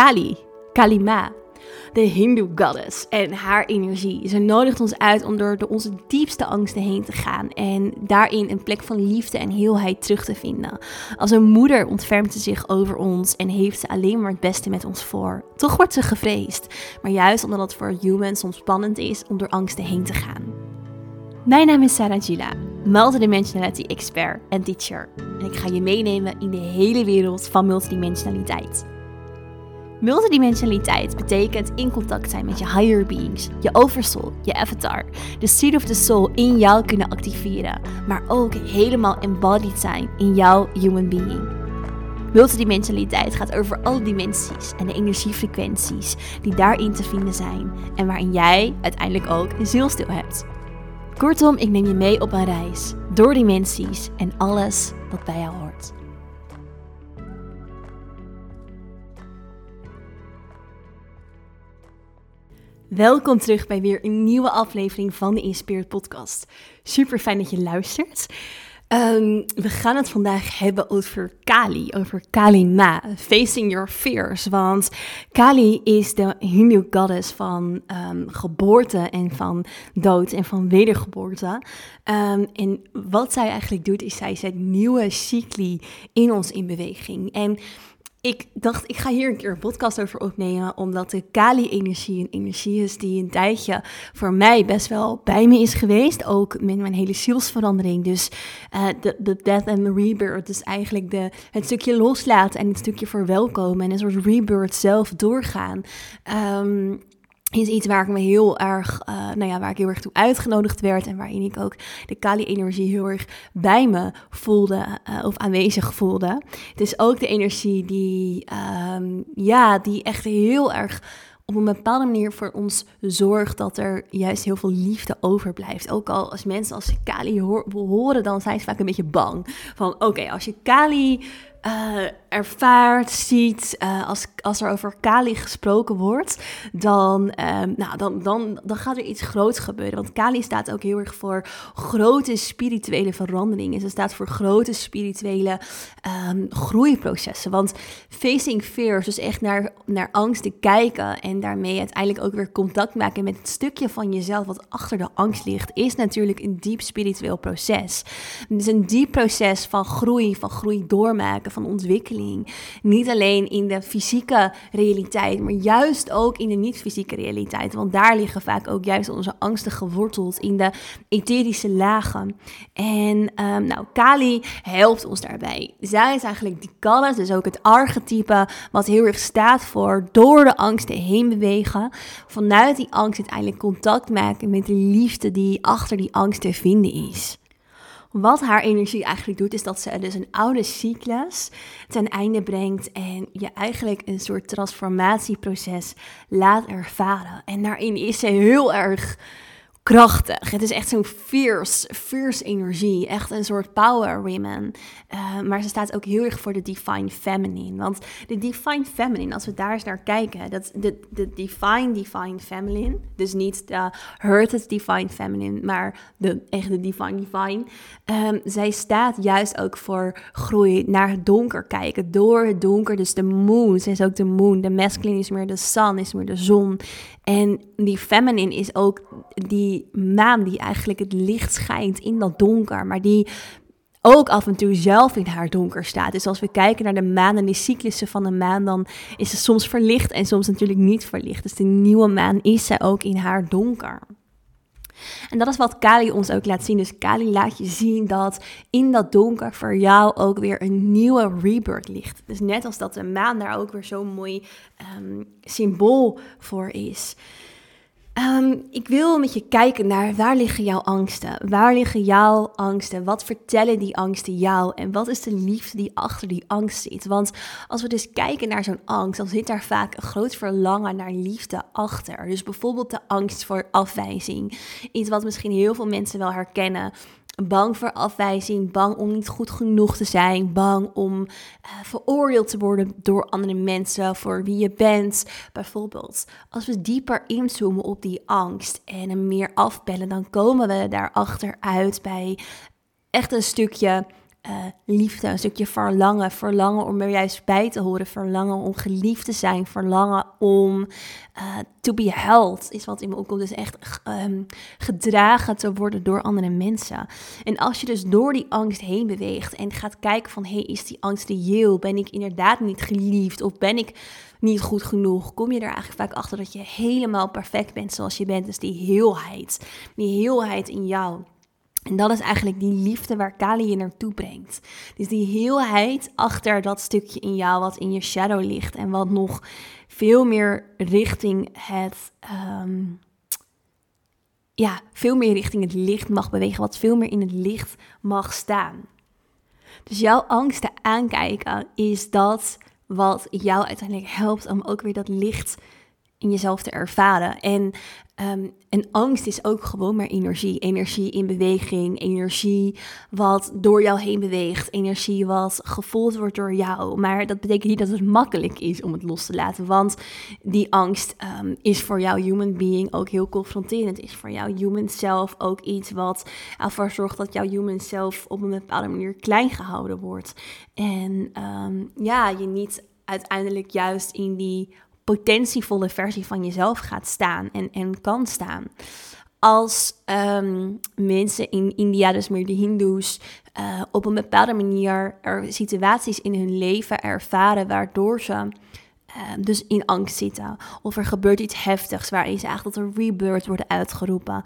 Kali, Kalima, de Hindoe goddess en haar energie. Ze nodigt ons uit om door onze diepste angsten heen te gaan en daarin een plek van liefde en heelheid terug te vinden. Als een moeder ontfermt ze zich over ons en heeft ze alleen maar het beste met ons voor. Toch wordt ze gevreesd, maar juist omdat het voor humans soms spannend is om door angsten heen te gaan. Mijn naam is Sarah Gila, multidimensionality expert en teacher. En ik ga je meenemen in de hele wereld van multidimensionaliteit. Multidimensionaliteit betekent in contact zijn met je higher beings, je oversoul, je avatar, de seed of the soul in jou kunnen activeren, maar ook helemaal embodied zijn in jouw human being. Multidimensionaliteit gaat over alle dimensies en de energiefrequenties die daarin te vinden zijn en waarin jij uiteindelijk ook een zielstil hebt. Kortom, ik neem je mee op een reis door dimensies en alles wat bij jou hoort. Welkom terug bij weer een nieuwe aflevering van de Inspired Podcast. Super fijn dat je luistert. Ehm, we gaan het vandaag hebben over Kali, over Kali Ma, Facing Your Fears. Want Kali is de Hindu goddess van um, geboorte en van dood en van wedergeboorte. Um, en wat zij eigenlijk doet, is zij zet nieuwe cycli in ons in beweging. En ik dacht, ik ga hier een keer een podcast over opnemen, omdat de Kali-energie een energie is die een tijdje voor mij best wel bij me is geweest. Ook met mijn hele zielsverandering. Dus de, de death and the rebirth, dus eigenlijk de, het stukje loslaten en het stukje verwelkomen en een soort rebirth zelf doorgaan. Um, is iets waar ik me heel erg, uh, nou ja, waar ik heel erg toe uitgenodigd werd en waarin ik ook de Kali-energie heel erg bij me voelde uh, of aanwezig voelde. Het is ook de energie die, um, ja, die echt heel erg op een bepaalde manier voor ons zorgt dat er juist heel veel liefde overblijft. Ook al als mensen als Kali horen, dan zijn ze vaak een beetje bang. Van oké, als je Kali uh, ervaart, ziet, uh, als, als er over Kali gesproken wordt, dan, uh, nou, dan, dan, dan gaat er iets groots gebeuren. Want Kali staat ook heel erg voor grote spirituele veranderingen. Ze staat voor grote spirituele um, groeiprocessen. Want facing fear, dus echt naar, naar angst te kijken en daarmee uiteindelijk ook weer contact maken met het stukje van jezelf wat achter de angst ligt, is natuurlijk een diep spiritueel proces. Het is een diep proces van groei, van groei doormaken van ontwikkeling. Niet alleen in de fysieke realiteit, maar juist ook in de niet-fysieke realiteit. Want daar liggen vaak ook juist onze angsten geworteld in de etherische lagen. En um, nou, Kali helpt ons daarbij. Zij is eigenlijk die goddess, dus ook het archetype wat heel erg staat voor door de angsten heen bewegen. Vanuit die angst uiteindelijk contact maken met de liefde die achter die angst te vinden is. Wat haar energie eigenlijk doet, is dat ze dus een oude cyclus ten einde brengt en je eigenlijk een soort transformatieproces laat ervaren. En daarin is ze heel erg krachtig. Het is echt zo'n fierce, fierce energie. Echt een soort power women. Uh, maar ze staat ook heel erg voor de divine feminine. Want de divine feminine, als we daar eens naar kijken, dat de, de divine divine feminine, dus niet de hurted divine feminine, maar de echte divine divine. Um, zij staat juist ook voor groei naar het donker kijken, door het donker. Dus de moon, ze is ook de moon. De masculine is meer de sun, is meer de zon. En die feminine is ook die maan die eigenlijk het licht schijnt in dat donker, maar die ook af en toe zelf in haar donker staat. Dus als we kijken naar de maan en de cyclussen van de maan, dan is ze soms verlicht en soms natuurlijk niet verlicht. Dus de nieuwe maan is ze ook in haar donker. En dat is wat Kali ons ook laat zien. Dus Kali laat je zien dat in dat donker voor jou ook weer een nieuwe rebirth ligt. Dus net als dat de maan daar ook weer zo'n mooi um, symbool voor is. Um, ik wil met je kijken naar waar liggen jouw angsten? Waar liggen jouw angsten? Wat vertellen die angsten jou? En wat is de liefde die achter die angst zit? Want als we dus kijken naar zo'n angst, dan zit daar vaak een groot verlangen naar liefde achter. Dus bijvoorbeeld de angst voor afwijzing. Iets wat misschien heel veel mensen wel herkennen bang voor afwijzing, bang om niet goed genoeg te zijn, bang om uh, veroordeeld te worden door andere mensen voor wie je bent. Bijvoorbeeld, als we dieper inzoomen op die angst en hem meer afbellen, dan komen we daarachter uit bij echt een stukje uh, liefde, een stukje verlangen. Verlangen om er juist bij te horen, verlangen om geliefd te zijn, verlangen om uh, to be held, is wat in me opkomt. Dus echt um, gedragen te worden door andere mensen. En als je dus door die angst heen beweegt en gaat kijken van, hey, is die angst reëel? Ben ik inderdaad niet geliefd? Of ben ik niet goed genoeg? Kom je er eigenlijk vaak achter dat je helemaal perfect bent zoals je bent. Dus die heelheid, die heelheid in jou. En dat is eigenlijk die liefde waar Kali je naartoe brengt. Dus die heelheid achter dat stukje in jou wat in je shadow ligt. En wat nog veel meer richting het. Ehm, ja, veel meer richting het licht mag bewegen. Wat veel meer in het licht mag staan. Dus jouw angsten aankijken is dat wat jou uiteindelijk helpt om ook weer dat licht in jezelf te ervaren. En Um, en angst is ook gewoon maar energie. Energie in beweging, energie wat door jou heen beweegt, energie wat gevoeld wordt door jou. Maar dat betekent niet dat het makkelijk is om het los te laten, want die angst um, is voor jouw human being ook heel confronterend. Is voor jouw human self ook iets wat ervoor zorgt dat jouw human self op een bepaalde manier klein gehouden wordt. En um, ja, je niet uiteindelijk juist in die potentievolle versie van jezelf gaat staan en, en kan staan. Als um, mensen in India, dus meer de Hindoes, uh, op een bepaalde manier er situaties in hun leven ervaren waardoor ze uh, dus in angst zitten. Of er gebeurt iets heftigs waarin ze eigenlijk tot een rebirth worden uitgeroepen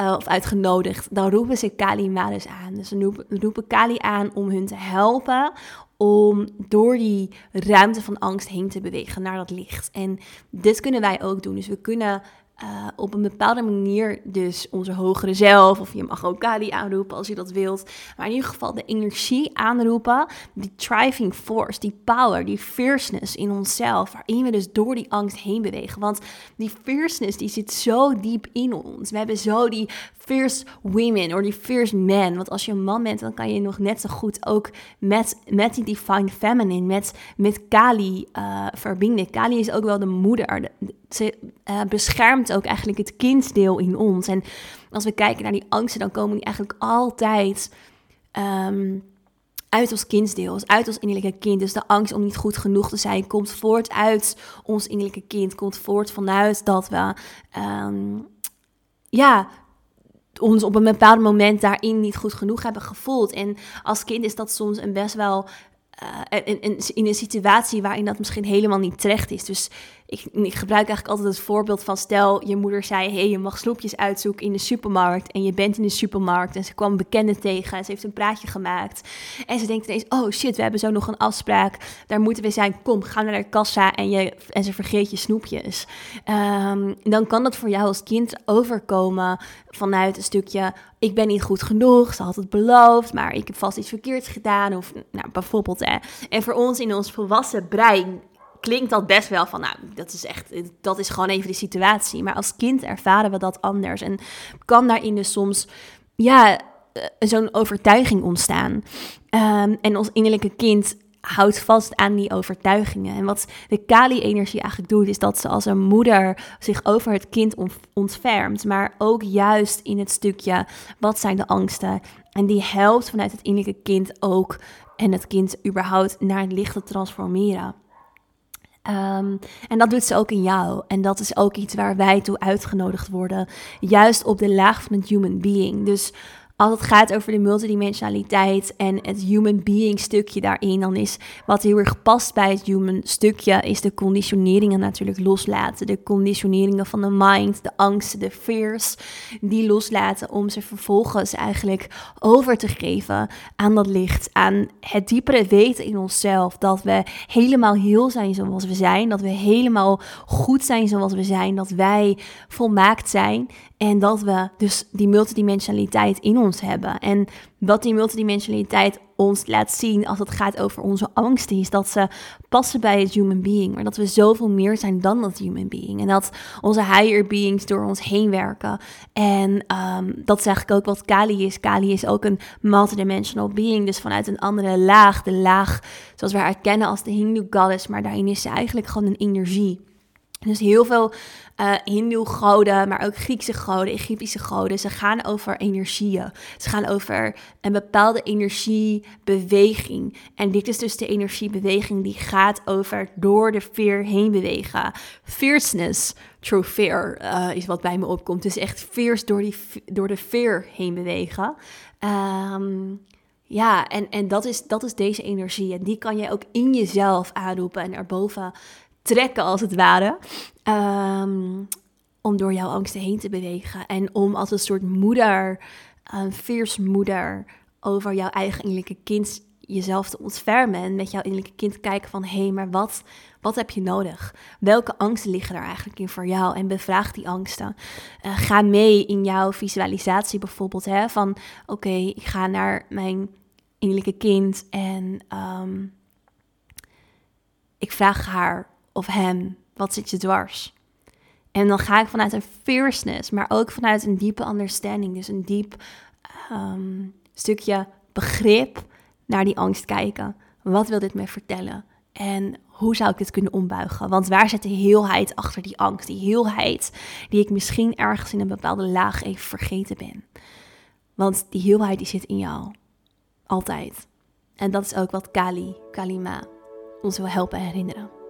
uh, of uitgenodigd. Dan roepen ze Kali Madus aan. Dus ze roepen Kali aan om hun te helpen om door die ruimte van angst heen te bewegen naar dat licht. En dit kunnen wij ook doen. Dus we kunnen uh, op een bepaalde manier dus onze hogere zelf, of je mag ook Kali aanroepen als je dat wilt, maar in ieder geval de energie aanroepen, die driving force, die power, die fierceness in onszelf, waarin we dus door die angst heen bewegen. Want die fierceness die zit zo diep in ons. We hebben zo die fierce women of die fierce men. Want als je een man bent, dan kan je nog net zo goed ook met, met die divine feminine, met, met Kali uh, verbinden. Kali is ook wel de moeder. Ze uh, beschermt ook eigenlijk het kindsdeel in ons. En als we kijken naar die angsten, dan komen die eigenlijk altijd... Um, uit ons kindsdeel, uit ons innerlijke kind. Dus de angst om niet goed genoeg te zijn komt voort uit ons innerlijke kind. Komt voort vanuit dat we um, ja, ons op een bepaald moment daarin niet goed genoeg hebben gevoeld. En als kind is dat soms een best wel in, in, een situatie waarin dat misschien helemaal niet terecht is. Dus ik, ik, gebruik eigenlijk altijd het voorbeeld van stel je moeder zei, hey, je mag snoepjes uitzoeken in de supermarkt en je bent in de supermarkt en ze kwam een bekende tegen en ze heeft een praatje gemaakt en ze denkt ineens, oh shit, we hebben zo nog een afspraak, daar moeten we zijn, kom, ga naar de kassa en, je, en ze vergeet je snoepjes. Um, dan kan dat voor jou als kind overkomen vanuit een stukje, ik ben niet goed genoeg, ze had het beloofd, maar ik heb vast iets verkeerds gedaan of nou, bijvoorbeeld. Hè. En voor ons in ons volwassen brein klinkt dat best wel van, nou, dat is echt, dat is gewoon even de situatie. Maar als kind ervaren we dat anders en kan daarin dus soms, ja, eh, zo'n overtuiging ontstaan. Um, en ons innerlijke kind houdt vast aan die overtuigingen. En wat de Kali-energie eigenlijk doet, is dat ze als een moeder zich over het kind ontfermt, maar ook juist in het stukje wat zijn de angsten. En die helpt vanuit het innerlijke kind ook en het kind überhaupt naar het licht te transformeren. Um, en dat doet ze ook in jou. En dat is ook iets waar wij toe uitgenodigd worden. Juist op de laag van het human being. Dus als het gaat over de multidimensionaliteit en het human being stukje daarin, dan is wat heel erg past bij het human stukje, is de conditioneringen natuurlijk loslaten. De conditioneringen van de mind, de angsten, de fears, die loslaten om ze vervolgens eigenlijk over te geven aan dat licht, aan het diepere weten in onszelf, dat we helemaal heel zijn zoals we zijn, dat we helemaal goed zijn zoals we zijn, dat wij volmaakt zijn en dat we dus die multidimensionaliteit in ons hebben. En wat die multidimensionaliteit ons laat zien als het gaat over onze angsten, is dat ze passen bij het human being. Maar dat we zoveel meer zijn dan dat human being. En dat onze higher beings door ons heen werken. En um, dat is eigenlijk ook wat Kali is. Kali is ook een multidimensional being. Dus vanuit een andere laag. De laag zoals we haar kennen als de Hindu goddess. Maar daarin is ze eigenlijk gewoon een energie. Dus heel veel uh, Hindoe-goden, maar ook Griekse goden, Egyptische goden. Ze gaan over energieën. Ze gaan over een bepaalde energiebeweging. En dit is dus de energiebeweging die gaat over door de veer heen bewegen. Fierceness fear uh, is wat bij me opkomt. Dus echt fierce door, die, door de veer heen bewegen. Um, ja, en, en dat, is, dat is deze energie. En die kan je ook in jezelf aanroepen en erboven trekken, als het ware. Um, om door jouw angsten heen te bewegen. En om als een soort moeder, een fierce moeder, over jouw eigen innerlijke kind jezelf te ontfermen. En met jouw innerlijke kind kijken van, hé, hey, maar wat, wat heb je nodig? Welke angsten liggen er eigenlijk in voor jou? En bevraag die angsten. Uh, ga mee in jouw visualisatie bijvoorbeeld, hè, van, oké, ik ga naar mijn innerlijke kind en um, ik vraag haar of hem, wat zit je dwars? En dan ga ik vanuit een fierceness, maar ook vanuit een diepe understanding, dus een diep um, stukje begrip naar die angst kijken. Wat wil dit me vertellen? En hoe zou ik dit kunnen ombuigen? Want waar zit de heelheid achter die angst? Die heelheid die ik misschien ergens in een bepaalde laag even vergeten ben. Want die heelheid die zit in jou. Altijd. En dat is ook wat Kali, Kalima, ons wil helpen herinneren.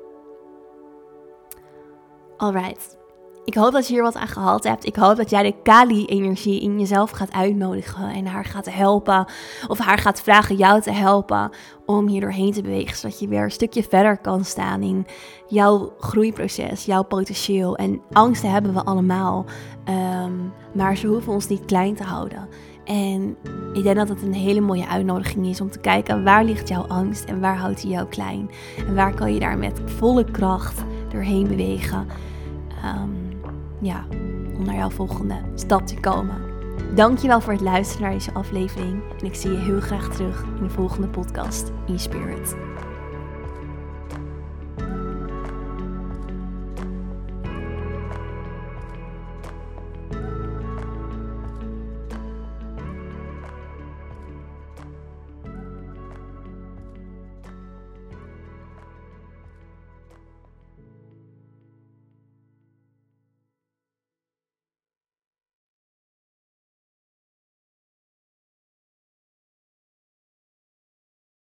Alright. Ik hoop dat je hier wat aan gehad hebt. Ik hoop dat jij de Kali-energie in jezelf gaat uitnodigen en haar gaat helpen. Of haar gaat vragen jou te helpen om hier doorheen te bewegen. Zodat je weer een stukje verder kan staan in jouw groeiproces, jouw potentieel. En angsten hebben we allemaal. Um, maar ze hoeven ons niet klein te houden. En ik denk dat het een hele mooie uitnodiging is om te kijken waar ligt jouw angst en waar houdt hij jou klein. En waar kan je daar met volle kracht doorheen bewegen. Um, ja, om naar jouw volgende stap te komen. Dankjewel voor het luisteren naar deze aflevering. En ik zie je heel graag terug in de volgende podcast in Spirit.